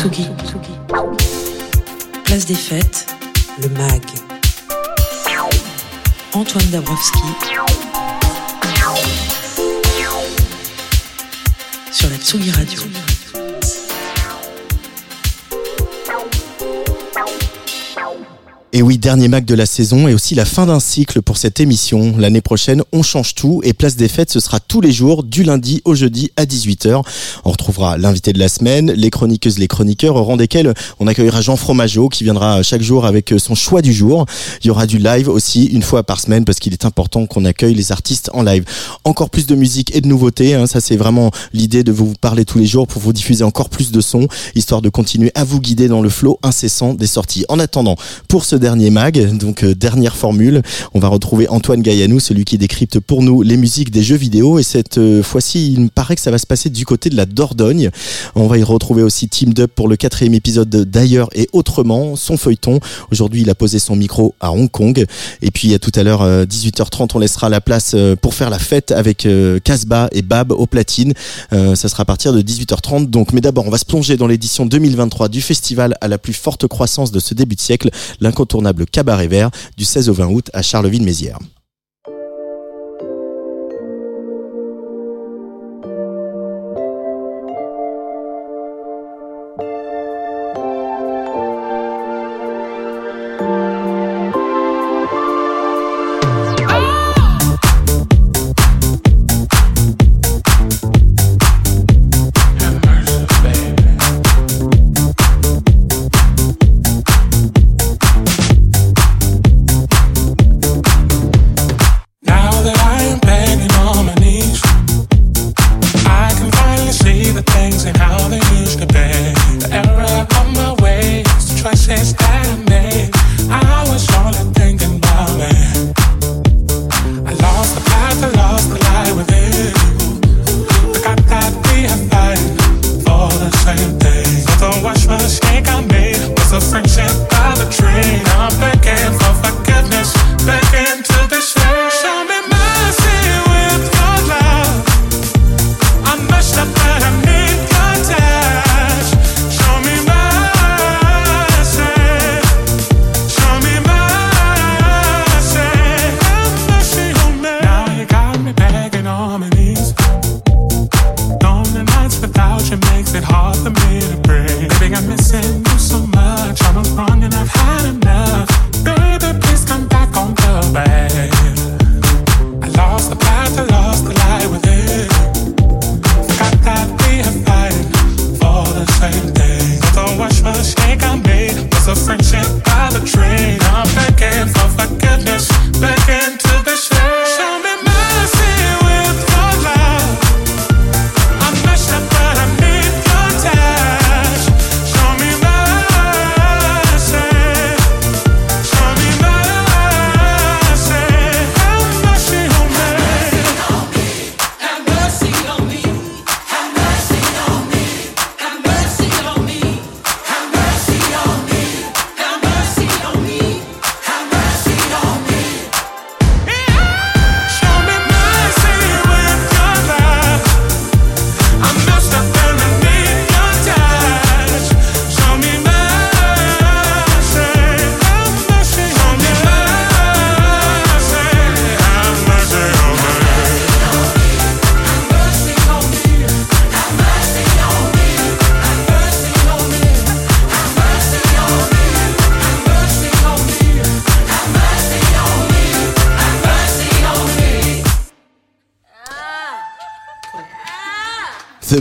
Tsugi. Place des fêtes, le MAG. Antoine Dabrowski. Sur la Tsugi Radio. Et oui, dernier Mac de la saison et aussi la fin d'un cycle pour cette émission. L'année prochaine, on change tout et Place des Fêtes, ce sera tous les jours, du lundi au jeudi à 18h. On retrouvera l'invité de la semaine, les chroniqueuses, les chroniqueurs, au rang desquels on accueillera Jean Fromageau qui viendra chaque jour avec son choix du jour. Il y aura du live aussi une fois par semaine parce qu'il est important qu'on accueille les artistes en live. Encore plus de musique et de nouveautés, hein. ça c'est vraiment l'idée de vous parler tous les jours pour vous diffuser encore plus de sons, histoire de continuer à vous guider dans le flot incessant des sorties. En attendant, pour ce dernier mag, donc euh, dernière formule. On va retrouver Antoine Gaillanou, celui qui décrypte pour nous les musiques des jeux vidéo. Et cette euh, fois-ci, il me paraît que ça va se passer du côté de la Dordogne. On va y retrouver aussi Team Dub pour le quatrième épisode d'Ailleurs et Autrement, son feuilleton. Aujourd'hui, il a posé son micro à Hong Kong. Et puis, à tout à l'heure, euh, 18h30, on laissera la place euh, pour faire la fête avec euh, Casbah et Bab au platine. Euh, ça sera à partir de 18h30. Donc, mais d'abord, on va se plonger dans l'édition 2023 du festival à la plus forte croissance de ce début de siècle, l'incontournable Cabaret Vert, du 16 au 20 août à Charleville-Mézières.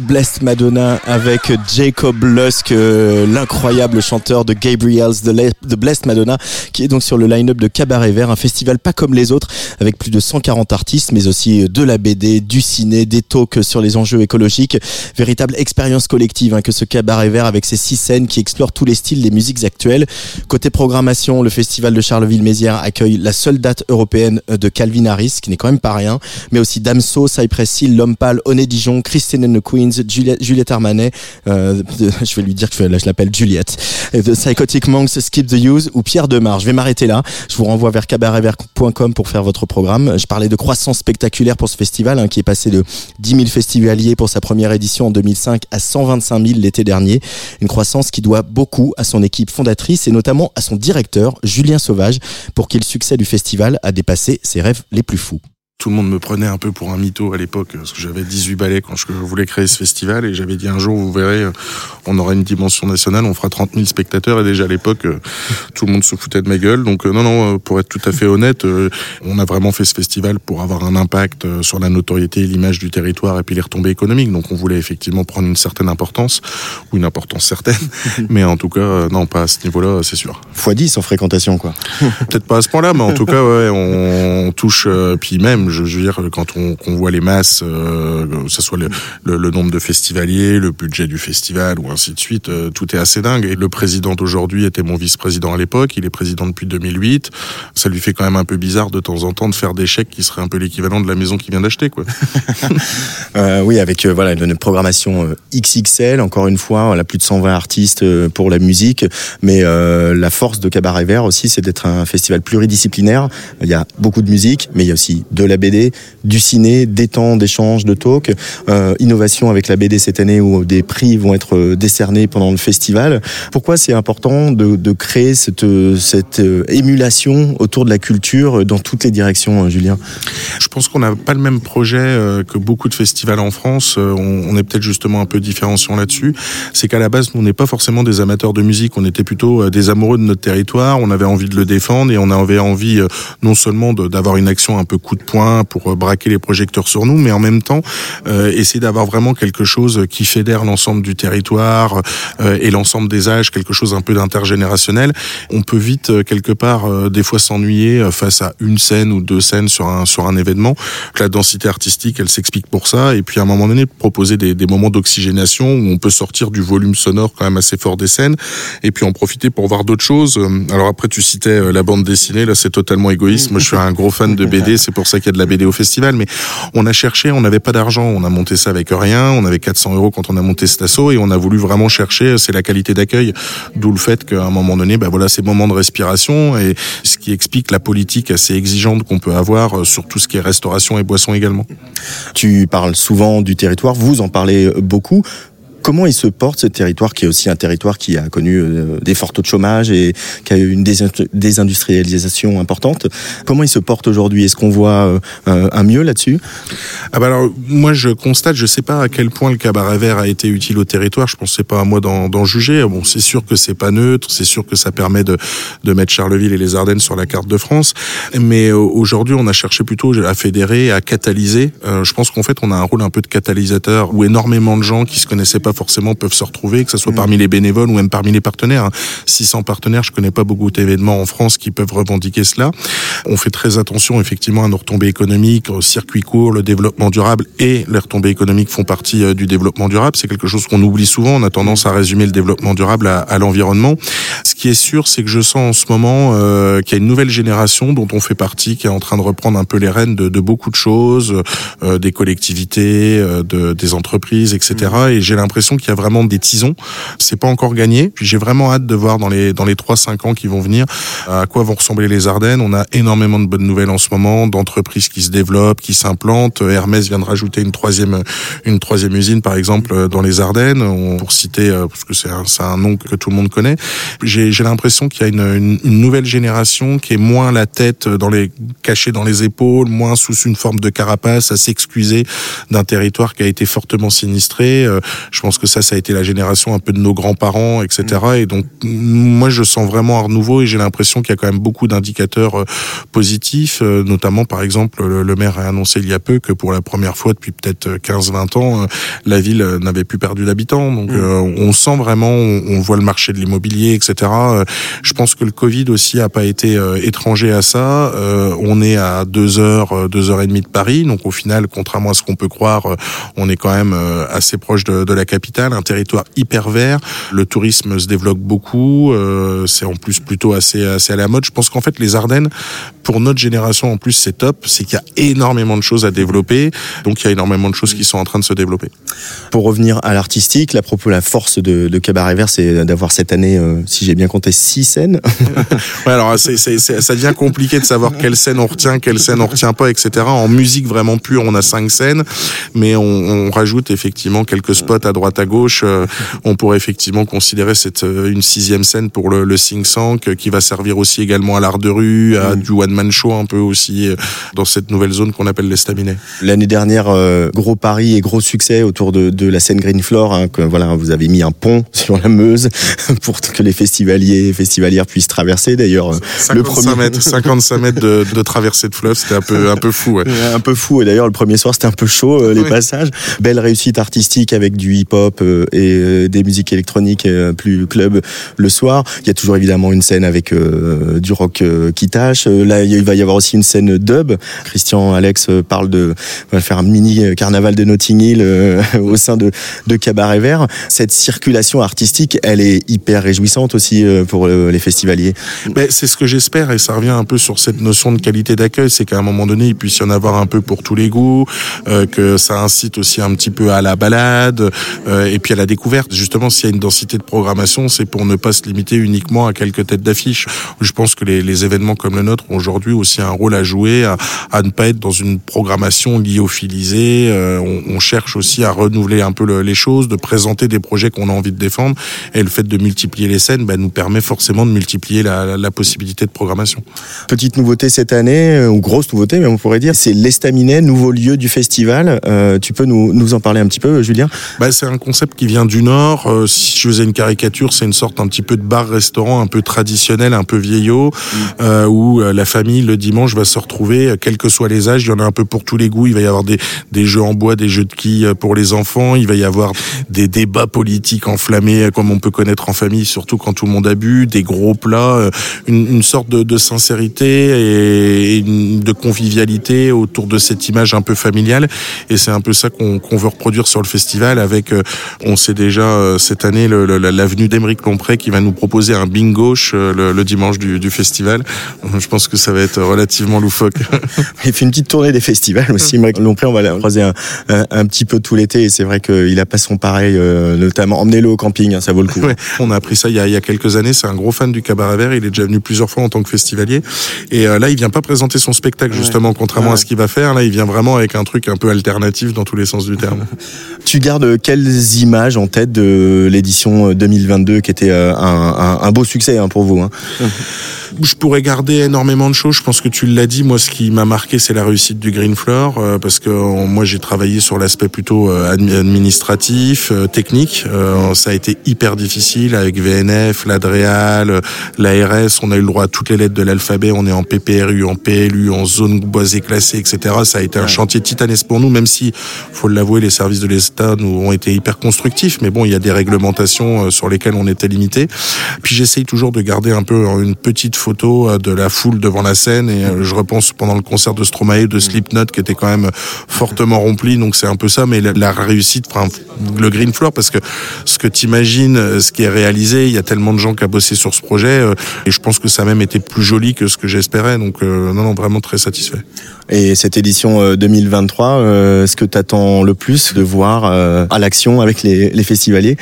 Blessed Madonna avec Jacob Lusk, euh, l'incroyable chanteur de Gabriel's The, Blessed Madonna, qui est donc sur le line-up de Cabaret Vert, un festival pas comme les autres, avec plus de 140 artistes, mais aussi de la BD, du ciné, des talks sur les enjeux écologiques. Véritable expérience collective hein, que ce Cabaret Vert avec ses six scènes qui explorent tous les styles des musiques actuelles. Côté programmation, le festival de Charleville-Mézières accueille la seule date européenne de Calvin Harris, qui n'est quand même pas rien, mais aussi Damso, Cypress Hill, L'Homme Pâle, Oné Dijon, Christine and the Queens, Juliette, Juliette Armanet, euh, je vais lui dire que je, l'appelle Juliette, The Psychotic Monks, Skip the Use ou Pierre Demar. Je vais m'arrêter là. Je vous renvoie vers cabaretvert.com pour faire votre programme. Je parlais de croissance spectaculaire pour ce festival hein, qui est passé de 10 000 festivaliers pour sa première édition en 2005 à 125 000 l'été dernier. Une croissance qui doit beaucoup à son équipe fondatrice et notamment à son directeur, Julien Sauvage, pour qui le succès du festival a dépassé ses rêves les plus fous tout le monde me prenait un peu pour un mytho à l'époque, parce que j'avais 18 ballets quand je voulais créer ce festival, et j'avais dit un jour, vous verrez, on aura une dimension nationale, on fera 30 000 spectateurs, et déjà à l'époque, euh, tout le monde se foutait de ma gueule. Donc euh, non, non, euh, pour être tout à fait honnête, on a vraiment fait ce festival pour avoir un impact sur la notoriété l'image du territoire, et puis les retombées économiques. Donc on voulait effectivement prendre une certaine importance, ou une importance certaine, mais en tout cas, non, pas à ce niveau-là, c'est sûr. Fois 10 en fréquentation, quoi. Peut-être pas à ce point-là, mais en tout cas, ouais, on, touche, puis même, je, veux dire, quand on, voit les masses, euh, que ce soit le, nombre de festivaliers, le budget du festival ou ainsi de suite, euh, tout est assez dingue. Et le président d'aujourd'hui était mon vice-président à l'époque, il est président depuis 2008. Ça lui fait quand même un peu bizarre de temps en temps de faire des chèques qui seraient un peu l'équivalent de la maison qu'il vient d'acheter, euh, oui, avec voilà une programmation XXL, encore une fois, on a plus de 120 artistes pour la musique, mais la force de Cabaret Vert aussi, c'est d'être un festival pluridisciplinaire. Il y a beaucoup de musique, mais il y a aussi de la BD, du ciné, des temps d'échange, de talk, euh, innovation avec la BD cette année où des prix vont être euh, décernés pendant le festival. Pourquoi c'est important de, créer cette, euh, émulation autour de la culture dans toutes les directions, Julien? Je pense qu'on n'a pas le même projet que beaucoup de festivals en France. On, on est peut-être justement un peu différenciant là-dessus. C'est qu'à la base, nous, on n'est pas forcément des amateurs de musique, on était plutôt des amoureux de notre territoire, on avait envie de le défendre et on avait envie non seulement d'avoir une action un peu coup de poing pour braquer les projecteurs sur nous, mais en même temps euh, essayer d'avoir vraiment quelque chose qui fédère l'ensemble du territoire euh, et l'ensemble des âges, quelque chose un peu d'intergénérationnel. On peut vite euh, quelque part des fois s'ennuyer face à une scène ou deux scènes sur un sur un événement. La densité artistique, elle s'explique pour ça. Et puis à un moment donné, proposer des, des moments d'oxygénation où on peut sortir du volume sonore quand même assez fort des scènes et puis en profiter pour voir d'autres choses. Alors après, tu citais la bande dessinée. Là, c'est totalement égoïste. Moi, je suis un gros fan de BD. C'est pour ça qu'il y a de la BD au festival, mais on a cherché, on n'avait pas d'argent, on a monté ça avec rien, on avait 400 euros quand on a monté cet assaut et on a voulu vraiment chercher, c'est la qualité d'accueil, d'où le fait qu'à un moment donné, ben voilà, ces moments de respiration et ce qui explique la politique assez exigeante qu'on peut avoir sur tout ce qui est restauration et boisson également. Tu parles souvent du territoire, vous en parlez beaucoup. Comment il se porte ce territoire qui est aussi un territoire qui a connu euh, des forts taux de chômage et qui a eu une désindustrialisation importante? Comment il se porte aujourd'hui? Est-ce qu'on voit euh, un mieux là-dessus? Ah bah alors moi je constate, je sais pas à quel point le cabaret vert a été utile au territoire. Je pense c'est pas à moi d'en juger. Bon, c'est sûr que c'est pas neutre, c'est sûr que ça permet de, de mettre Charleville et les Ardennes sur la carte de France. Mais euh, aujourd'hui, on a cherché plutôt à fédérer, à catalyser. je pense qu'en fait, on a un rôle un peu de catalysateur où énormément de gens qui se connaissaient pas forcément peuvent se retrouver, que ce soit mm. parmi les bénévoles ou même parmi les partenaires. 600 partenaires, je connais pas beaucoup d'événements en France qui peuvent revendiquer cela. On fait très attention effectivement à nos retombées économiques, au circuit court, le développement durable et les retombées économiques font partie euh, du développement durable. C'est quelque chose qu'on oublie souvent. On a tendance à résumer le développement durable à, l'environnement. Ce qui est sûr, c'est que je sens en ce moment euh, qu'il y a une nouvelle génération dont on fait partie, qui est en train de reprendre un peu les rênes de, de beaucoup de choses, euh, des collectivités, de, des entreprises, etc. Mm. Et j'ai l'impression qu'il y a vraiment des tisons. C'est pas encore gagné. Puis j'ai vraiment hâte de voir dans les dans les trois cinq ans qui vont venir à quoi vont ressembler les Ardennes. On a énormément de bonnes nouvelles en ce moment, d'entreprises qui se développent, qui s'implantent. Hermès vient de rajouter une troisième une troisième usine par exemple dans les Ardennes. Pour citer euh, parce que c'est un, un nom que tout le monde connaît. J'ai j'ai l'impression qu'il y a une, une, nouvelle génération qui est moins la tête dans les cachée dans les épaules, moins sous une forme de carapace à s'excuser d'un territoire qui a été fortement sinistré. Euh, que ça, ça a été la génération un peu de nos grands-parents, etc. Et donc, moi, je sens vraiment un renouveau et j'ai l'impression qu'il y a quand même beaucoup d'indicateurs euh, positifs, euh, notamment, par exemple, le, maire a annoncé il y a peu que pour la première fois depuis peut-être 15-20 ans, la ville n'avait plus perdu d'habitants. Donc, mm. on sent vraiment, on, voit le marché de l'immobilier, etc. Je pense que le Covid aussi a pas été étranger à ça. on est à deux heures, deux heures et demie de Paris. Donc, au final, contrairement à ce qu'on peut croire, on est quand même assez proche de, de la capitale, un territoire hyper vert. Le tourisme se développe beaucoup. Euh, c'est en plus plutôt assez, assez à la mode. Je pense qu'en fait, les Ardennes, pour notre génération, en plus, c'est top. C'est qu'il y a énormément de choses à développer. Donc, il y a énormément de choses qui sont en train de se développer. Pour revenir à l'artistique, la propos, la force de, de Cabaret Vert, c'est d'avoir cette année, euh, si j'ai bien compté, six scènes. ouais, alors, c'est, ça devient compliqué de savoir quelle scène on retient, quelle scène on retient pas, etc. En musique vraiment pure, on a cinq scènes, mais on, on rajoute effectivement quelques spots à droite à gauche. Euh, on pourrait effectivement considérer cette euh, une sixième scène pour le, le sing sang euh, qui va servir aussi également à l'art de rue, à mm. du one man show un peu aussi dans cette nouvelle zone qu'on appelle l'estaminet. L'année dernière, gros pari et gros succès autour de, de la scène Green Floor. Hein, que, voilà, vous avez mis un pont sur la Meuse pour que les festivaliers et festivalières puissent traverser. D'ailleurs, le premier mètres, 55 mètres de, de traversée de fleuve, c'était un peu un peu fou. Ouais. Un peu fou. Et d'ailleurs, le premier soir, c'était un peu chaud les passages. Belle réussite artistique avec du hip-hop euh, et euh, des musiques électroniques euh, plus club le soir. Il y a toujours évidemment une scène avec du rock qui tâche. Là, il va y avoir aussi une scène dub. Christian Alex parle de faire un mini carnaval de Notting Hill au sein de, de Cabaret Vert. Cette circulation artistique, elle est hyper réjouissante aussi pour les festivaliers. C'est ce que j'espère et ça revient un peu sur cette notion de qualité d'accueil, c'est qu'à un moment donné, il puisse y en avoir un peu pour tous les goûts, que ça incite aussi un petit peu à la balade et puis à la découverte. Justement, s'il y a une densité de programmation, c'est pour ne pas se limiter uniquement à quelques têtes d'affiche. Je pense que les, les, événements comme le nôtre ont aujourd'hui aussi un rôle à jouer, à, à, ne pas être dans une programmation lyophilisée. Euh, on, on, cherche aussi à renouveler un peu le, les choses, de présenter des projets qu'on a envie de défendre. Et le fait de multiplier les scènes bah, nous permet forcément de multiplier la, la, la, possibilité de programmation. Petite nouveauté cette année, euh, ou grosse nouveauté, mais on pourrait dire, c'est l'Estaminet, nouveau lieu du festival. Euh, tu peux nous, nous en parler un petit peu, Julien? Bah, C'est un concept qui vient du Nord. Euh, si je faisais une caricature, c'est une sorte un petit peu de bar-restaurant un peu traditionnel, un peu vieillot, mm. euh, où euh, la famille, le dimanche, va se retrouver, quels que soient les âges. Il y en a un peu pour tous les goûts. Il va y avoir des, des jeux en bois, des jeux de quilles pour les enfants. Il va y avoir des débats politiques enflammés, comme on peut connaître en famille, surtout quand tout le monde a bu, des gros plats, une, une sorte de, de sincérité et de convivialité autour de cette image un peu familiale. Et c'est un peu ça qu'on veut reproduire sur le festival avec, euh, on sait déjà euh, cette année l'avenue d'Emeric Lompré qui va nous proposer un bingo euh, le, le dimanche du, du, festival. Je pense que ça va être relativement loufoque. Il fait une petite tournée des festivals aussi. Emeric Lompré, on va le croiser un, un, petit peu tout l'été et c'est vrai qu'il a pas son pareil, notamment emmenez-le au camping, hein, ça vaut le coup. Ouais, on a appris ça il y a, il y a quelques années. C'est un gros fan du cabaret vert. Il est déjà venu plusieurs fois en tant que festivalier. Et là, il vient pas présenter son spectacle justement, contrairement à ce qu'il va faire. Là, il vient vraiment avec un truc un peu alternatif dans tous les sens du terme. Tu gardes images en tête de l'édition 2022 qui était euh, un, beau succès hein, pour vous hein je pourrais garder énormément de choses. Je pense que tu l'as dit. Moi, ce qui m'a marqué, c'est la réussite du Green Floor, euh, parce que moi, j'ai travaillé sur l'aspect plutôt euh, administratif, euh, technique. ça a été hyper difficile avec VNF, l'Adréal, l'ARS. On a eu le droit à toutes les lettres de l'alphabet. On est en PPRU, en PLU, en zone boisée classée, etc. Ça a été un chantier titanesque pour nous, même si, faut l'avouer, les services de l'État nous ont été hyper constructifs. Mais bon, il y a des réglementations sur lesquelles on était limité. Puis j'essaye toujours de garder un peu une petite photos euh, de la foule devant la scène et euh, je repense pendant le concert de Stromae de Slipknot qui était quand même fortement rempli. Donc c'est un peu ça. Mais la, réussite enfin le green floor parce que ce que t'imagines euh, ce qui est réalisé il y a tellement de gens qui a bossé sur ce projet et je pense que ça a même été plus joli que ce que j'espérais. Donc non non vraiment très satisfait et cette édition 2023 ce que t'attends le plus de voir à l'action avec les, les festivaliers?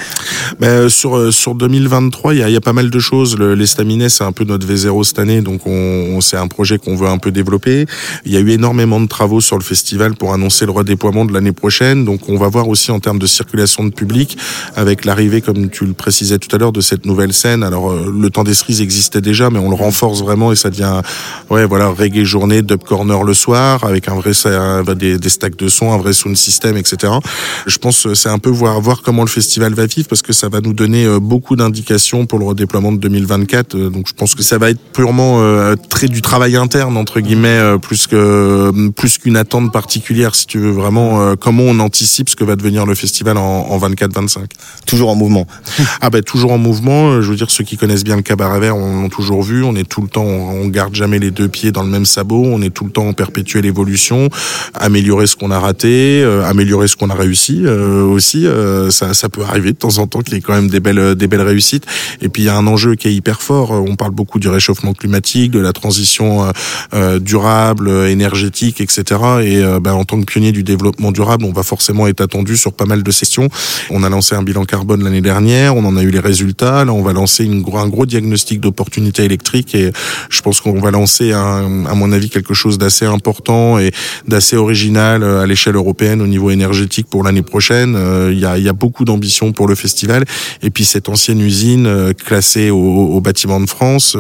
Ben, sur sur 2023 il y a, y a, pas mal de choses l'estaminet c'est un peu notre V0 cette année, donc on, c'est un projet qu'on veut un peu développer. Il y a eu énormément de travaux sur le festival pour annoncer le redéploiement de l'année prochaine, donc on va voir aussi en termes de circulation de public avec l'arrivée, comme tu le précisais tout à l'heure, de cette nouvelle scène. Alors euh, le temps des cerises existait déjà, mais on le renforce vraiment et ça devient, ouais, voilà, reggae journée, dub corner le soir avec un vrai des, des stacks de son, un vrai sound system, etc. Je pense que c'est un peu voir voir comment le festival va vivre parce que ça va nous donner beaucoup d'indications pour le redéploiement de 2024. Donc je pense que ça va être purement très du travail interne entre guillemets plus que plus qu'une attente particulière si tu veux vraiment comment on anticipe ce que va devenir le festival en, en 24-25. Toujours en mouvement. ah ben toujours en mouvement. Je veux dire ceux qui connaissent bien le cabaret vert, on l'a toujours vu. On est tout le temps, on garde jamais les deux pieds dans le même sabot. On est tout le temps en perpétuelle évolution, améliorer ce qu'on a raté, euh, améliorer ce qu'on a réussi euh, aussi. Euh, ça, ça peut arriver de temps en temps qu'il y ait quand même des belles, des belles réussites. Et puis il y a un enjeu qui est hyper fort. On parle beaucoup du réchauffement climatique, de la transition durable, énergétique, etc. Et ben, en tant que pionnier du développement durable, on va forcément être attendu sur pas mal de sessions. On a lancé un bilan carbone l'année dernière, on en a eu les résultats. Là, on va lancer une, un gros diagnostic d'opportunité électrique et je pense qu'on va lancer, un, à mon avis, quelque chose d'assez important et d'assez original euh, à l'échelle européenne au niveau énergétique pour l'année prochaine. Euh, il y a, y a beaucoup d'ambition pour le festival. Et puis cette ancienne usine euh, classée au, au bâtiment de France,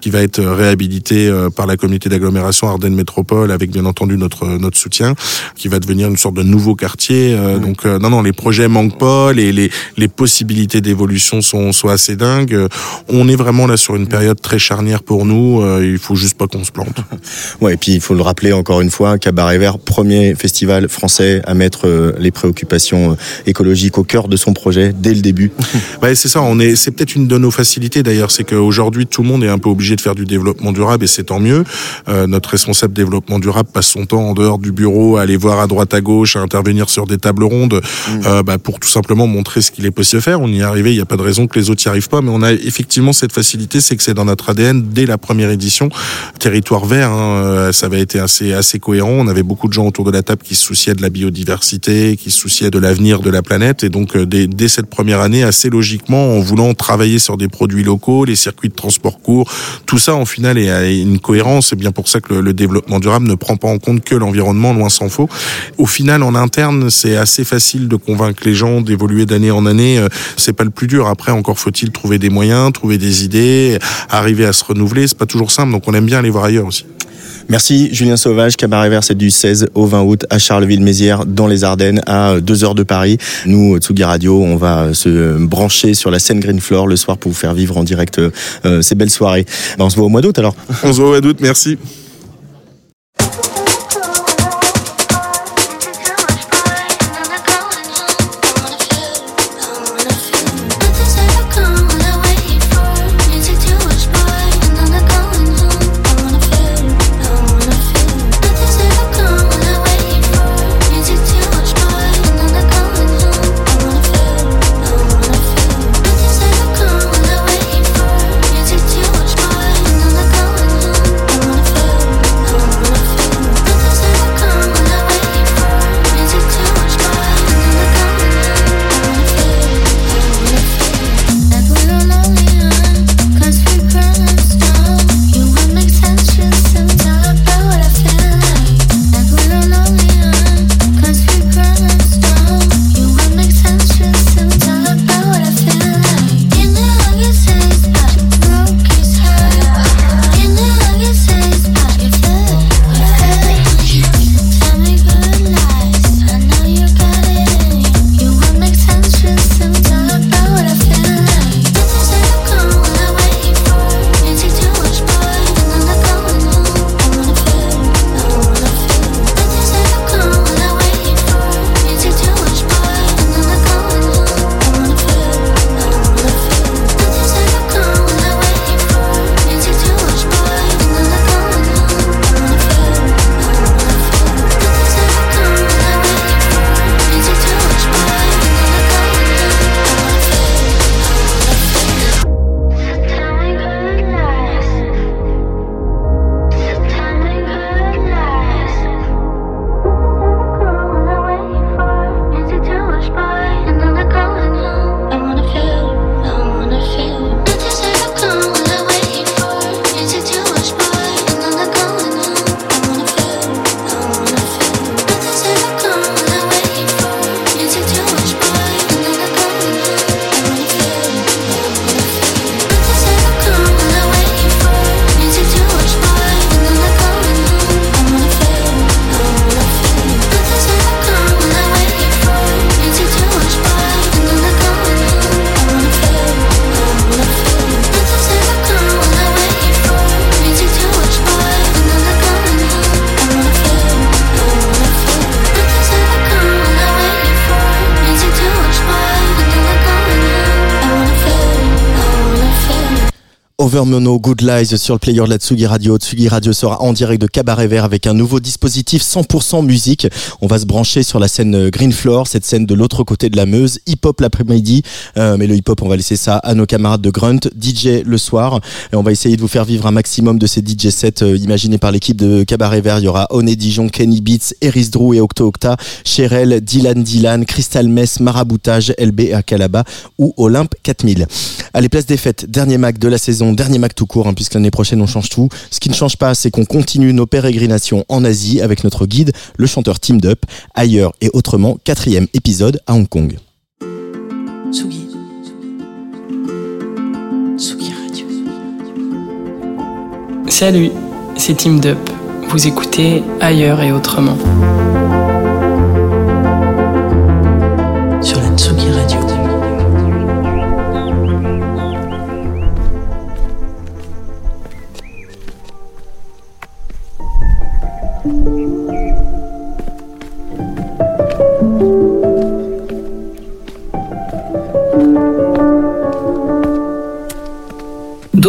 qui va être réhabilitée par la communauté d'agglomération Ardennes Métropole, avec bien entendu notre notre soutien, qui va devenir une sorte de nouveau quartier. Donc non, non, les projets manquent pas, les les, les possibilités d'évolution sont sont assez dingues. On est vraiment là sur une période très charnière pour nous. il faut juste pas qu'on se plante. ouais, et puis il faut le rappeler encore une fois, Cabaret Vert, premier festival français à mettre euh, les préoccupations euh, écologiques au cœur de son projet dès le début. ouais, c'est ça. On est, c'est peut-être une de nos facilités d'ailleurs, c'est qu'aujourd'hui tout le monde est un peu obligé de faire du développement durable et c'est tant mieux. Euh, notre responsable développement durable passe son temps en dehors du bureau à aller voir à droite à gauche, à intervenir sur des tables rondes, mmh. euh, bah, pour tout simplement montrer ce qu'il est possible de faire. On y est arrivé, il n'y a pas de raison que les autres n'y arrivent pas, mais on a effectivement cette facilité, c'est que c'est dans notre ADN dès la première édition. Territoire vert, hein, ça avait été assez assez cohérent. On avait beaucoup de gens autour de la table qui se souciaient de la biodiversité, qui se souciaient de l'avenir de la planète, et donc euh, dès, cette première année, assez logiquement, en voulant travailler sur des produits locaux, les circuits de transport court, tout ça en final est une cohérence. C'est bien pour ça que le, le, développement durable ne prend pas en compte que l'environnement, loin s'en faut. Au final, en interne, c'est assez facile de convaincre les gens d'évoluer d'année en année. Euh, c'est pas le plus dur. Après, encore faut-il trouver des moyens, trouver des idées, arriver à se renouveler. C'est pas toujours simple, donc on aime bien aller voir ailleurs aussi. Merci Julien Sauvage, Cabaret Vert, c'est du 16 au 20 août à Charleville-Mézières, dans les Ardennes, à 2 heures de Paris. Nous, Tsugi Radio, on va se brancher sur la scène Green Floor le soir pour vous faire vivre en direct euh, ces belles soirées. Ben, on se voit au mois d'août alors. On se voit au mois d'août, merci. Overmono Good Lies sur le player de la Tsugi Radio. Tsugi Radio sera en direct de Cabaret Vert avec un nouveau dispositif 100% musique. On va se brancher sur la scène Green Floor, cette scène de l'autre côté de la Meuse. Hip-hop l'après-midi, euh, mais le hip-hop, on va laisser ça à nos camarades de Grunt. DJ le soir. Et on va essayer de vous faire vivre un maximum de ces DJ sets euh, imaginés par l'équipe de Cabaret Vert. Il y aura Oné Dijon, Kenny Beats, Eris Drew et Octo Octa, Cherel, Dylan Dylan, Crystal Mess, Maraboutage, LB à Calaba ou Olympe 4000. Allez, place des fêtes, dernier Mac de la saison dernier Mac tout court, hein, puisque l'année prochaine on change tout. Ce qui ne change pas, c'est qu'on continue nos pérégrinations en Asie avec notre guide, le chanteur Team Up, ailleurs et autrement, quatrième épisode à Hong Kong. Tsugi. Tsugi Radio. Salut, c'est Team Up. Vous écoutez ailleurs et autrement.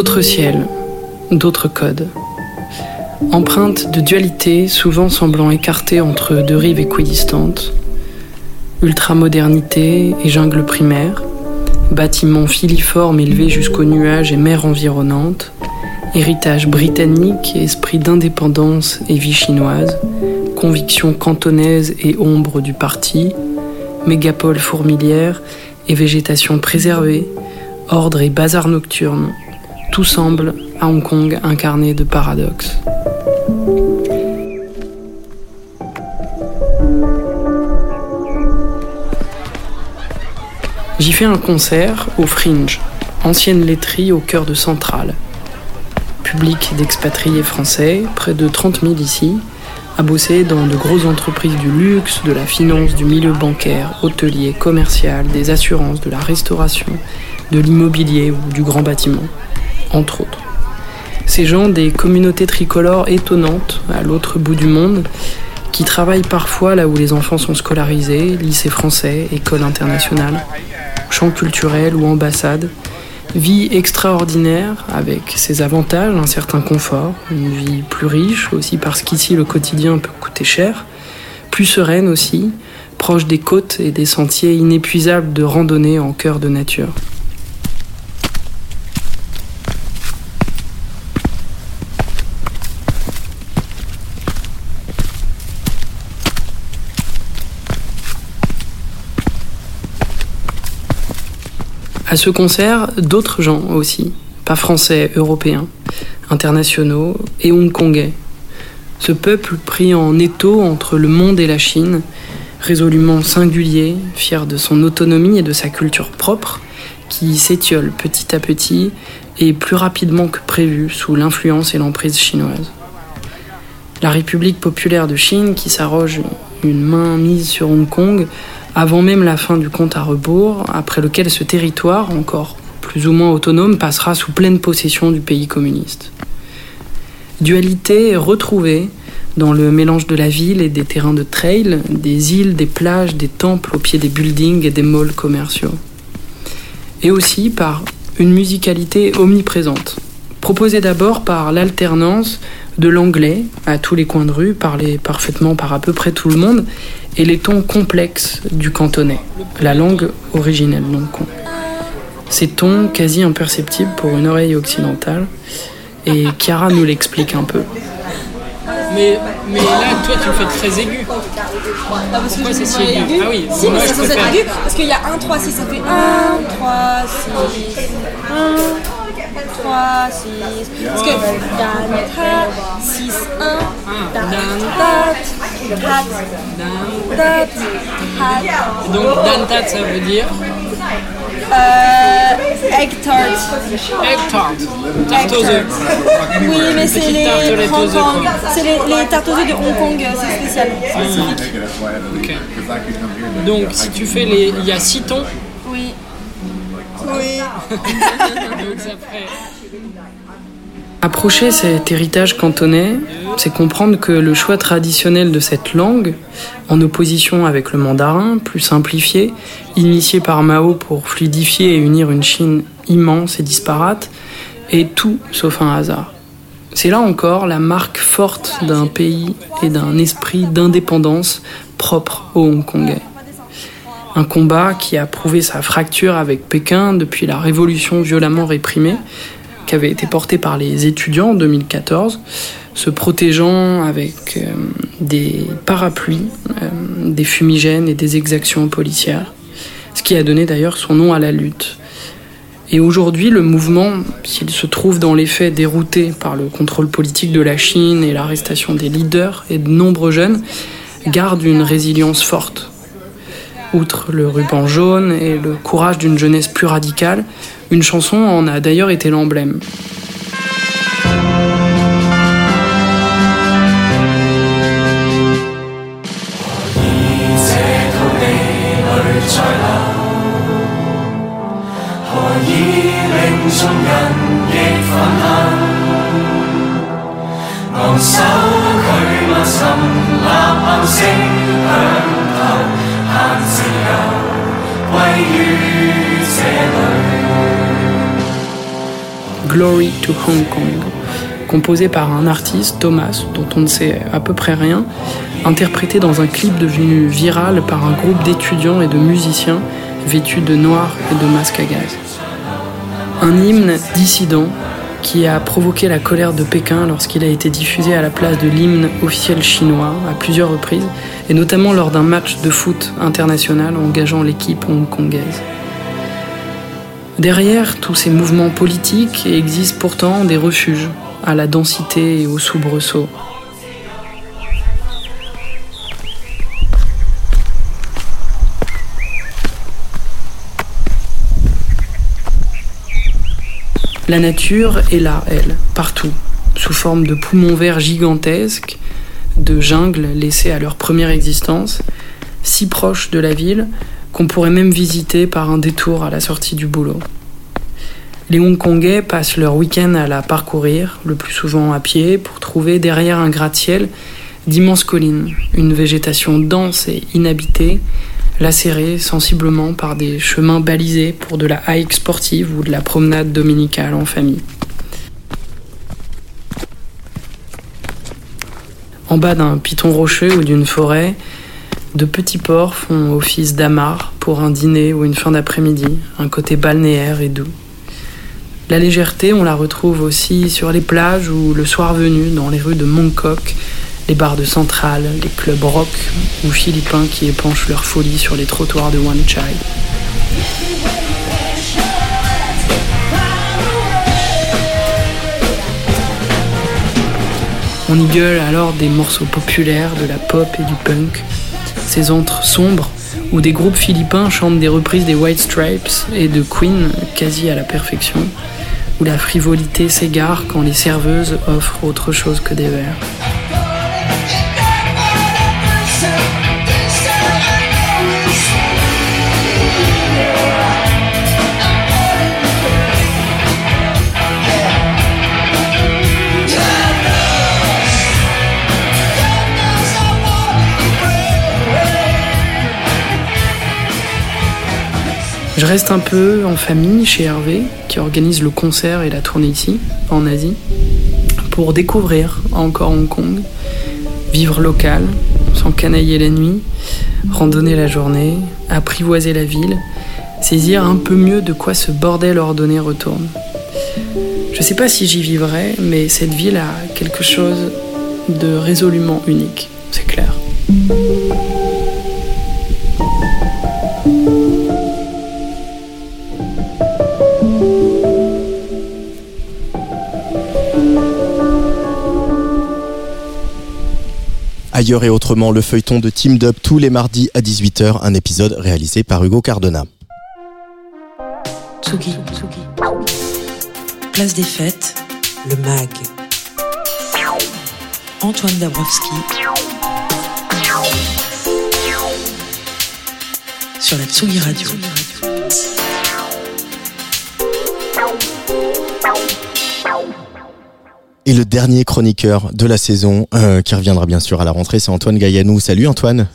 D'autres ciels, d'autres codes. Empreintes de dualité, souvent semblant écartées entre deux rives équidistantes. Ultramodernité et jungle primaire. Bâtiments filiformes élevés jusqu'aux nuages et mers environnantes. Héritage britannique et esprit d'indépendance et vie chinoise. Convictions cantonaises et ombre du parti. Mégapole fourmilière et végétation préservée. Ordre et bazar nocturne tout semble à Hong Kong incarné de paradoxes. J'y fais un concert au Fringe, ancienne laiterie au cœur de Centrale. Public d'expatriés français, près de 30 000 ici, à bosser dans de grosses entreprises du luxe, de la finance, du milieu bancaire, hôtelier, commercial, des assurances, de la restauration, de l'immobilier ou du grand bâtiment entre autres. Ces gens des communautés tricolores étonnantes à l'autre bout du monde, qui travaillent parfois là où les enfants sont scolarisés, lycée français, école internationale, champ culturel ou ambassade. Vie extraordinaire avec ses avantages, un certain confort, une vie plus riche aussi parce qu'ici le quotidien peut coûter cher, plus sereine aussi, proche des côtes et des sentiers inépuisables de randonnée en cœur de nature. À ce concert, d'autres gens aussi, pas français, européens, internationaux et hongkongais. Ce peuple pris en étau entre le monde et la Chine, résolument singulier, fier de son autonomie et de sa culture propre, qui s'étiole petit à petit et plus rapidement que prévu sous l'influence et l'emprise chinoise. La République populaire de Chine, qui s'arroge une main mise sur Hong Kong, avant même la fin du compte à rebours, après lequel ce territoire, encore plus ou moins autonome, passera sous pleine possession du pays communiste. Dualité retrouvée dans le mélange de la ville et des terrains de trail, des îles, des plages, des temples au pied des buildings et des malls commerciaux. Et aussi par une musicalité omniprésente, proposée d'abord par l'alternance de l'anglais à tous les coins de rue, parlé parfaitement par à peu près tout le monde, et les tons complexes du cantonais, la langue originelle donc. Ces tons quasi imperceptibles pour une oreille occidentale, et Chiara nous l'explique un peu. Mais, mais là, toi, tu le fais très aigu. Ah, parce Pourquoi que c'est je si fais aigu? Ah oui, si, moi, mais je c'est censé être préfère. aigu, parce qu'il y a 1, 3, 6, ça fait 1, 3, 6, 1, 3, 6. Parce que dan, ta, 6, 1, dan, tat, tat, tat, tat. Donc, dantat, ça veut dire Euh, egg tart. egg tart, tarte aux œufs. Oui, mais c'est les Hong Kong. C'est les, les tartes aux œufs de Hong Kong, c'est spécial, spécifique. Ok. Donc, si tu fais les. Il y a 6 tons, Approcher cet héritage cantonais, c'est comprendre que le choix traditionnel de cette langue, en opposition avec le mandarin, plus simplifié, initié par Mao pour fluidifier et unir une Chine immense et disparate, Et tout sauf un hasard. C'est là encore la marque forte d'un pays et d'un esprit d'indépendance propre aux Hongkongais. Un combat qui a prouvé sa fracture avec Pékin depuis la révolution violemment réprimée, qui avait été portée par les étudiants en 2014, se protégeant avec euh, des parapluies, euh, des fumigènes et des exactions policières, ce qui a donné d'ailleurs son nom à la lutte. Et aujourd'hui, le mouvement, s'il se trouve dans les faits dérouté par le contrôle politique de la Chine et l'arrestation des leaders et de nombreux jeunes, garde une résilience forte. Outre le ruban jaune et le courage d'une jeunesse plus radicale, une chanson en a d'ailleurs été l'emblème. Glory to Hong Kong, composé par un artiste, Thomas, dont on ne sait à peu près rien, interprété dans un clip devenu viral par un groupe d'étudiants et de musiciens vêtus de noir et de masques à gaz. Un hymne dissident qui a provoqué la colère de Pékin lorsqu'il a été diffusé à la place de l'hymne officiel chinois à plusieurs reprises, et notamment lors d'un match de foot international engageant l'équipe hongkongaise. Derrière tous ces mouvements politiques existent pourtant des refuges à la densité et au soubresaut. La nature est là, elle, partout, sous forme de poumons verts gigantesques, de jungles laissées à leur première existence, si proches de la ville qu'on pourrait même visiter par un détour à la sortie du boulot. Les Hongkongais passent leur week-end à la parcourir, le plus souvent à pied, pour trouver derrière un gratte-ciel d'immenses collines, une végétation dense et inhabitée, lacérée sensiblement par des chemins balisés pour de la hike sportive ou de la promenade dominicale en famille. En bas d'un piton rocheux ou d'une forêt, de petits ports font office d'amarre pour un dîner ou une fin d'après-midi, un côté balnéaire et doux. La légèreté, on la retrouve aussi sur les plages ou le soir venu dans les rues de Mongkok, les bars de Centrale, les clubs rock ou philippins qui épanchent leur folie sur les trottoirs de Wan Chai. On y gueule alors des morceaux populaires, de la pop et du punk, ces antres sombres où des groupes philippins chantent des reprises des White Stripes et de Queen quasi à la perfection, où la frivolité s'égare quand les serveuses offrent autre chose que des verres. Reste un peu en famille chez Hervé, qui organise le concert et la tournée ici, en Asie, pour découvrir encore Hong Kong, vivre local, sans canailler la nuit, randonner la journée, apprivoiser la ville, saisir un peu mieux de quoi ce bordel ordonné retourne. Je sais pas si j'y vivrai, mais cette ville a quelque chose de résolument unique, c'est clair. Ailleurs et autrement, le feuilleton de Team Dub tous les mardis à 18h, un épisode réalisé par Hugo Cardona. Tsugi, Tsugi. Place des fêtes, le MAG. Antoine Dabrowski. Sur la Tsugi Radio. Et le dernier chroniqueur de la saison, euh, qui reviendra bien sûr à la rentrée, c'est Antoine Gaillanou. Salut Antoine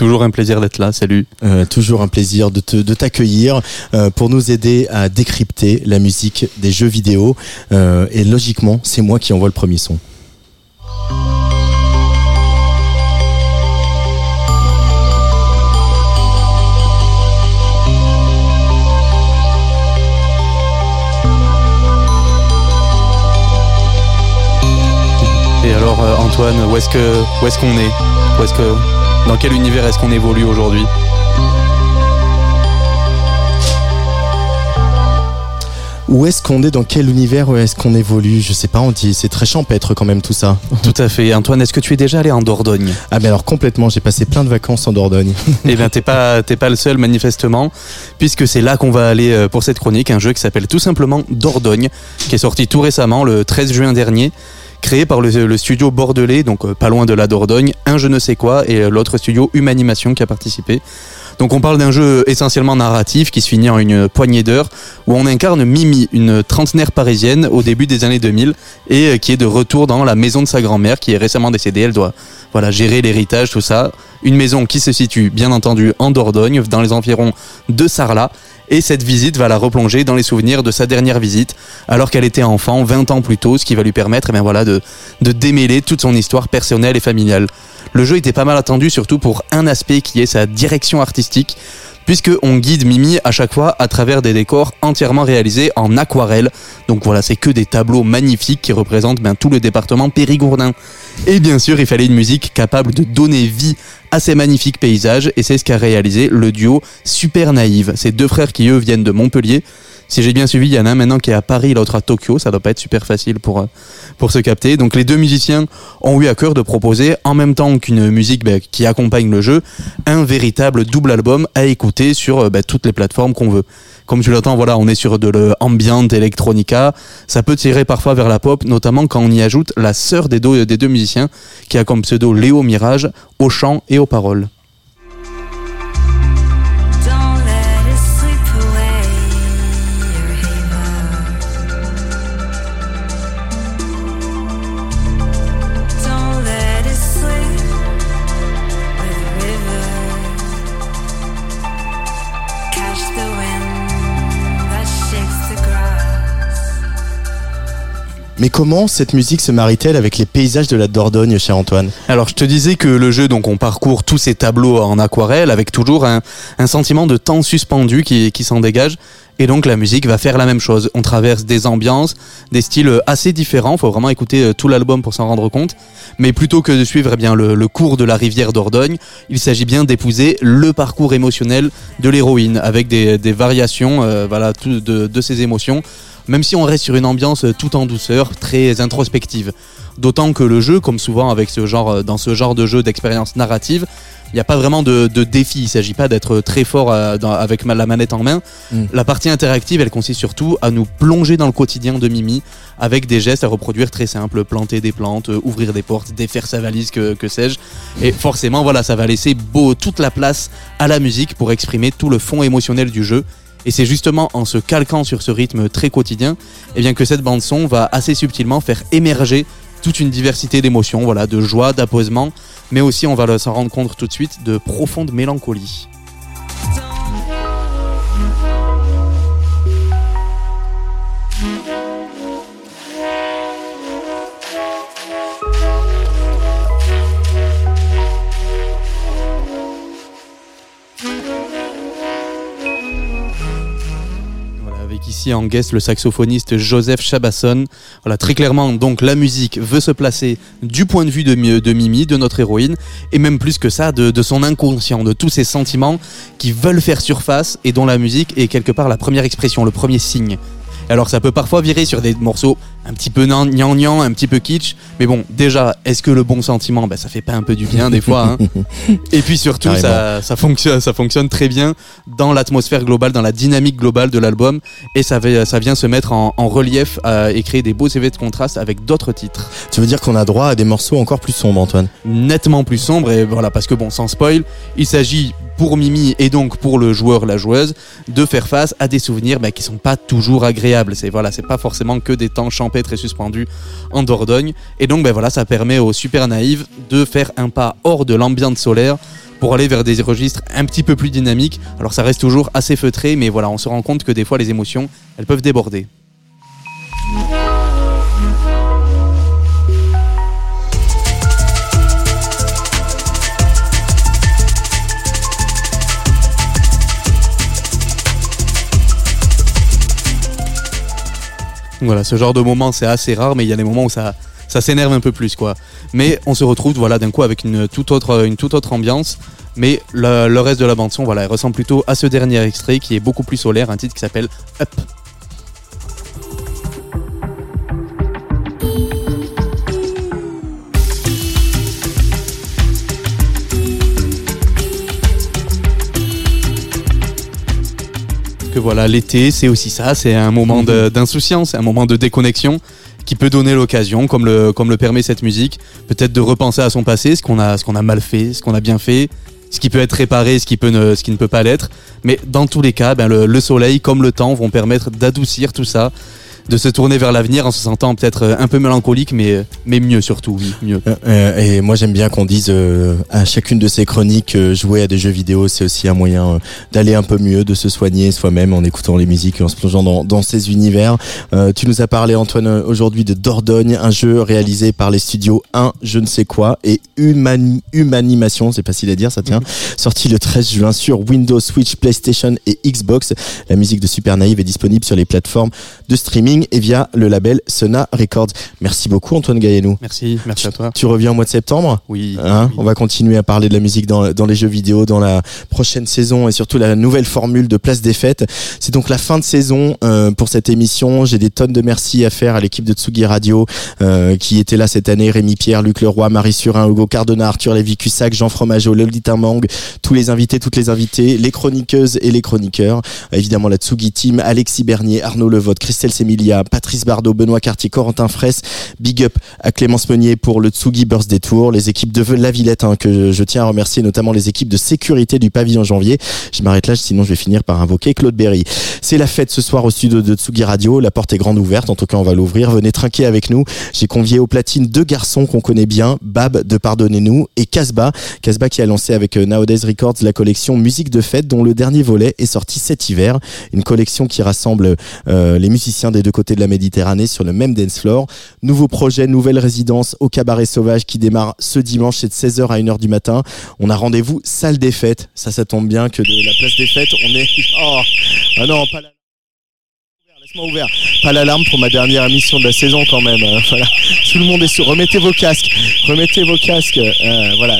Toujours un plaisir d'être là, salut. Euh, toujours un plaisir de, te, de t'accueillir euh, pour nous aider à décrypter la musique des jeux vidéo. Euh, et logiquement, c'est moi qui envoie le premier son. Alors euh, Antoine, où est-ce que où est-ce qu'on est? Où est-ce que dans quel univers est-ce qu'on évolue aujourd'hui? Où est-ce qu'on est? Dans quel univers est-ce qu'on évolue? Je sais pas, on dit c'est très champêtre quand même tout ça. Tout à fait. Antoine, est-ce que tu es déjà allé en Dordogne? Ah mais alors complètement, j'ai passé plein de vacances en Dordogne. Eh bien, t'es pas, t'es pas le seul manifestement, puisque c'est là qu'on va aller euh, pour cette chronique, un jeu qui s'appelle tout simplement Dordogne, qui est sorti tout récemment, le 13 juin dernier, créé par le, studio bordelais, donc euh, pas loin de la Dordogne, un je ne sais quoi, et euh, l'autre studio Humanimation qui a participé. Donc on parle d'un jeu essentiellement narratif qui se finit en une poignée d'heures où on incarne Mimi, une trentenaire parisienne au début des années 2000 et euh, qui est de retour dans la maison de sa grand-mère qui est récemment décédée. Elle doit gérer l'héritage, tout ça. Une maison qui se situe bien entendu en Dordogne, dans les environs de Sarlat. Et cette visite va la replonger dans les souvenirs de sa dernière visite, alors qu'elle était enfant, 20 ans plus tôt, ce qui va lui permettre eh bien voilà, de, de démêler toute son histoire personnelle et familiale. Le jeu était pas mal attendu, surtout pour un aspect qui est sa direction artistique, puisque on guide Mimi à chaque fois à travers des décors entièrement réalisés en aquarelle. Donc voilà, c'est que des tableaux magnifiques qui représentent ben, tout le département périgourdin. Et bien sûr, il fallait une musique capable de donner vie à ces magnifiques paysages, et c'est ce qu'a réalisé le duo Super Naïve. Ces deux frères qui eux viennent de Montpellier. Si j'ai bien suivi, il y en a un maintenant qui est à Paris, l'autre à Tokyo. Ça doit pas être super facile pour euh, pour se capter. Donc les deux musiciens ont eu à cœur de proposer, en même temps qu'une musique bah, qui accompagne le jeu, un véritable double album à écouter sur euh, bah, toutes les plateformes qu'on veut. Comme tu l'entends, voilà, on est sur de l'ambient electronica. Ça peut tirer parfois vers la pop, notamment quand on y ajoute la sœur des deux, des deux musiciens, qui a comme pseudo Léo Mirage, au chant et aux paroles. Mais comment cette musique se marie-t-elle avec les paysages de la Dordogne, cher Antoine? Alors je te disais que le jeu, donc on parcourt tous ces tableaux en aquarelle avec toujours un, un sentiment de temps suspendu qui, qui s'en dégage. Et donc la musique va faire la même chose. On traverse des ambiances, des styles assez différents. Faut vraiment écouter euh, tout l'album pour s'en rendre compte. Mais plutôt que de suivre eh bien le, le cours de la rivière Dordogne, il s'agit bien d'épouser le parcours émotionnel de l'héroïne avec des, des variations, euh, voilà, de, de ses émotions. Même si on reste sur une ambiance tout en douceur, très introspective. D'autant que le jeu, comme souvent avec ce genre, euh, dans ce genre de jeu d'expérience narrative, il n'y a pas vraiment de, de défi. Il s'agit pas d'être très fort euh, dans- avec la manette en main. Mm. La partie interactive, elle consiste surtout à nous plonger dans le quotidien de Mimi avec des gestes à reproduire très simples planter des plantes, euh, ouvrir des portes, défaire sa valise, que, que sais-je. Et forcément, voilà, ça va laisser beau toute la place à la musique pour exprimer tout le fond émotionnel du jeu. Et c'est justement en se calquant sur ce rythme très quotidien, eh bien que cette bande son va assez subtilement faire émerger toute une diversité d'émotions, voilà, de joie, d'apaisement, mais aussi on va s'en rendre compte tout de suite de profonde mélancolie. Ici en guest le saxophoniste Joseph Chabasson. Voilà, très clairement, donc la musique veut se placer du point de vue de, Mi- de Mimi, de notre héroïne, et même plus que ça, de son inconscient, de tous ses sentiments qui veulent faire surface et dont la musique est quelque part la première expression, le premier signe. Alors ça peut parfois virer sur des morceaux un petit peu nan- gnangnan, un petit peu kitsch, mais bon, déjà, est-ce que le bon sentiment, ben, ça fait pas un peu du bien des fois hein Et puis surtout, ça, ça, fonctionne, ça fonctionne très bien dans l'atmosphère globale, dans la dynamique globale de l'album, et ça, ça vient se mettre en, en relief euh, et créer des beaux effets de contraste avec d'autres titres. Tu veux dire qu'on a droit à des morceaux encore plus sombres, Antoine? Nettement plus sombres, et voilà, parce que bon, sans spoil, il s'agit pour Mimi et donc pour le joueur, la joueuse, de faire face à des souvenirs bah, qui sont pas toujours agréables. C'est voilà, c'est pas forcément que des temps champêtres et suspendus en Dordogne. Et donc, ben voilà, ça permet aux super naïves de faire un pas hors de l'ambiance solaire pour aller vers des registres un petit peu plus dynamiques. Alors ça reste toujours assez feutré, mais voilà, on se rend compte que des fois les émotions, elles peuvent déborder. Voilà, ce genre de moment c'est assez rare, mais il y a des moments où ça, ça s'énerve un peu plus quoi. Mais on se retrouve voilà d'un coup avec une toute autre, ambiance. Mais le, reste de la bande son, voilà, ressemble plutôt à ce dernier extrait qui est beaucoup plus solaire, un titre qui s'appelle Up. Que voilà, l'été, c'est aussi ça, c'est un moment de- d'insouciance, un moment de déconnexion qui peut donner l'occasion, comme le, comme le permet cette musique, peut-être de repenser à son passé, ce qu'on a, ce qu'on a mal fait, ce qu'on a bien fait, ce qui peut être réparé, ce qui, peut ne, ce qui ne peut pas l'être. Mais dans tous les cas, ben, le, le soleil comme le temps vont permettre d'adoucir tout ça, de se tourner vers l'avenir en se sentant peut-être un peu mélancolique, mais, mais mieux surtout, oui, mieux. Euh, euh, et moi j'aime bien qu'on dise euh, à chacune de ces chroniques euh, jouer à des jeux vidéo c'est aussi un moyen euh, d'aller un peu mieux de se soigner soi-même en écoutant les musiques et en se plongeant dans, dans ces univers. Euh, tu nous as parlé Antoine euh, aujourd'hui de Dordogne un jeu réalisé par les studios 1 je ne sais quoi et Human, Humanimation c'est facile à dire ça tient sorti le 13 juin sur Windows Switch PlayStation et Xbox. La musique de Super Naïve est disponible sur les plateformes de streaming et via le label Sona Records merci beaucoup Antoine Gaillenou Merci, merci à toi. tu reviens au mois de septembre? Oui. Hein, oui. On va continuer à parler de la musique dans, dans les jeux vidéo, dans la prochaine saison et surtout la nouvelle formule de Place des Fêtes. C'est donc la fin de saison euh, pour cette émission. J'ai des tonnes de merci à faire à l'équipe de Tsugi Radio euh, qui était là cette année. Rémi Pierre, Luc Leroy, Marie Surin, Hugo Cardona, Arthur Lévy-Cussac, Jean Fromageau, Lolita Mang, tous les invités, toutes les invitées, les chroniqueuses et les chroniqueurs. Évidemment la Tsugi Team, Alexis Bernier, Arnaud Levotte, Christelle Semilia, Patrice Bardot, Benoît Cartier, Corentin Fraisse. Big up à Clémence Meunier pour le Tsugi Birthday Tour, les équipes de La Villette hein, que je tiens à remercier, notamment les équipes de sécurité du pavillon janvier. Je m'arrête là, sinon je vais finir par invoquer Claude Berry. C'est la fête ce soir au studio de Tsugi Radio. La porte est grande ouverte, en tout cas on va l'ouvrir. Venez trinquer avec nous. J'ai convié au platine deux garçons qu'on connaît bien, Bab de Pardonnez-nous et Casbah. Casbah qui a lancé avec euh, Nowadays Records la collection Musique de fête dont le dernier volet est sorti cet hiver. Une collection qui rassemble euh, les musiciens des deux côtés de la Méditerranée sur le même dance floor. Nouveau projet, nouvelle résidence au Cabaret Sauvage qui démarre ce dimanche, c'est de 16h à 1h du matin. On a rendez-vous salle des fêtes. Ça, ça tombe bien que de la place des fêtes, on est... Oh, ah non, pas la... Pas l'alarme pour ma dernière émission de la saison quand même. Euh, voilà. Tout le monde est sur. Remettez vos casques. Remettez vos casques. Euh, voilà.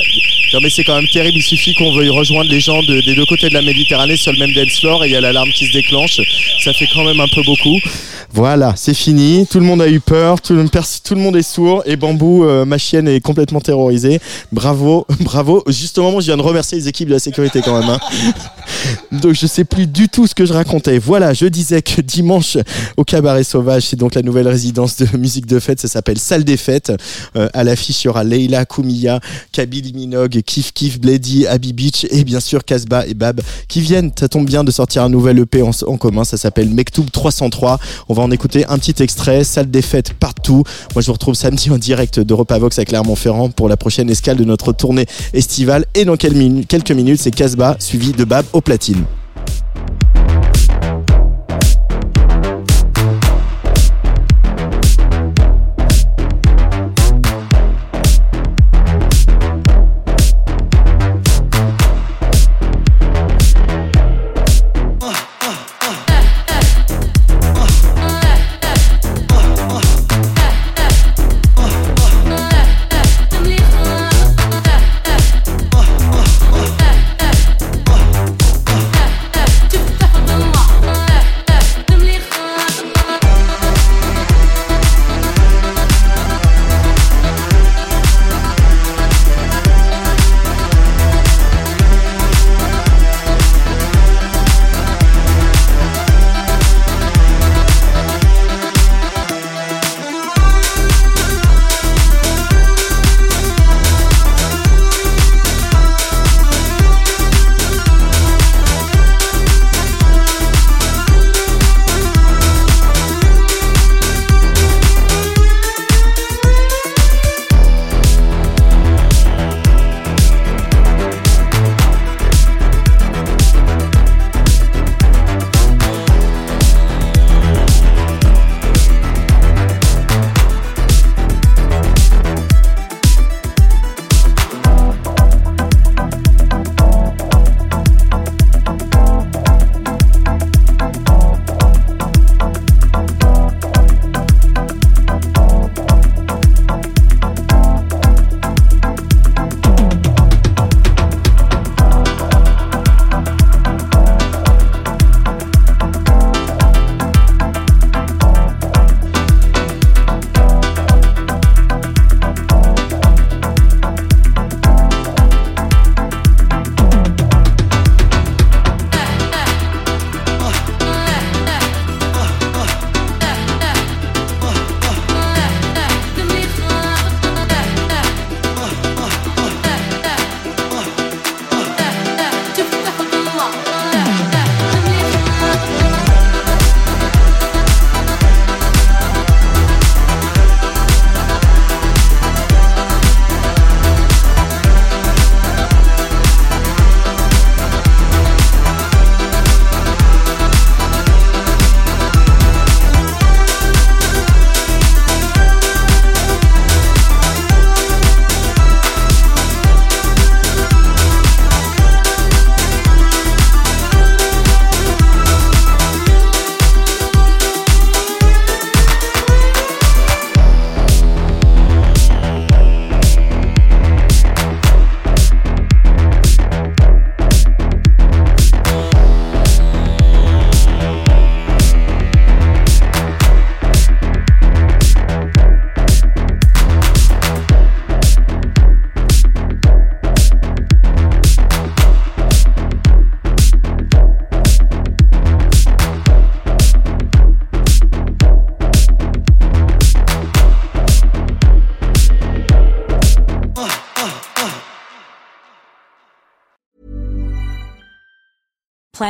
Mais c'est quand même terrible. Il suffit qu'on veuille rejoindre les gens de- des deux côtés de la Méditerranée sur le même dance et il y a l'alarme qui se déclenche. Ça fait quand même un peu beaucoup. Voilà, c'est fini. Tout le monde a eu peur. Tout le, pers- tout le monde est sourd. Et Bambou, euh, ma chienne, est complètement terrorisée. Bravo, bravo. Juste au moment où je viens de remercier les équipes de la sécurité quand même. hein. Donc je sais plus du tout ce que je racontais. Voilà, je disais que dimanche au Cabaret Sauvage, c'est donc la nouvelle résidence de musique de fête. Ça s'appelle Salle des Fêtes. Euh, à l'affiche, il y aura Leila, Koumiya, Kabylie Minogue, Kif Kif, Bledy, Abby Beach et bien sûr Casbah et Bab qui viennent. Ça tombe bien de sortir un nouvel EP en, commun. Ça s'appelle Mektoub 303. On va en écouter un petit extrait. Salle des Fêtes partout. Moi, je vous retrouve samedi en direct de Repavox à Clermont-Ferrand pour la prochaine escale de notre tournée estivale. Et dans quelques minutes, c'est Casbah suivi de Bab au platine.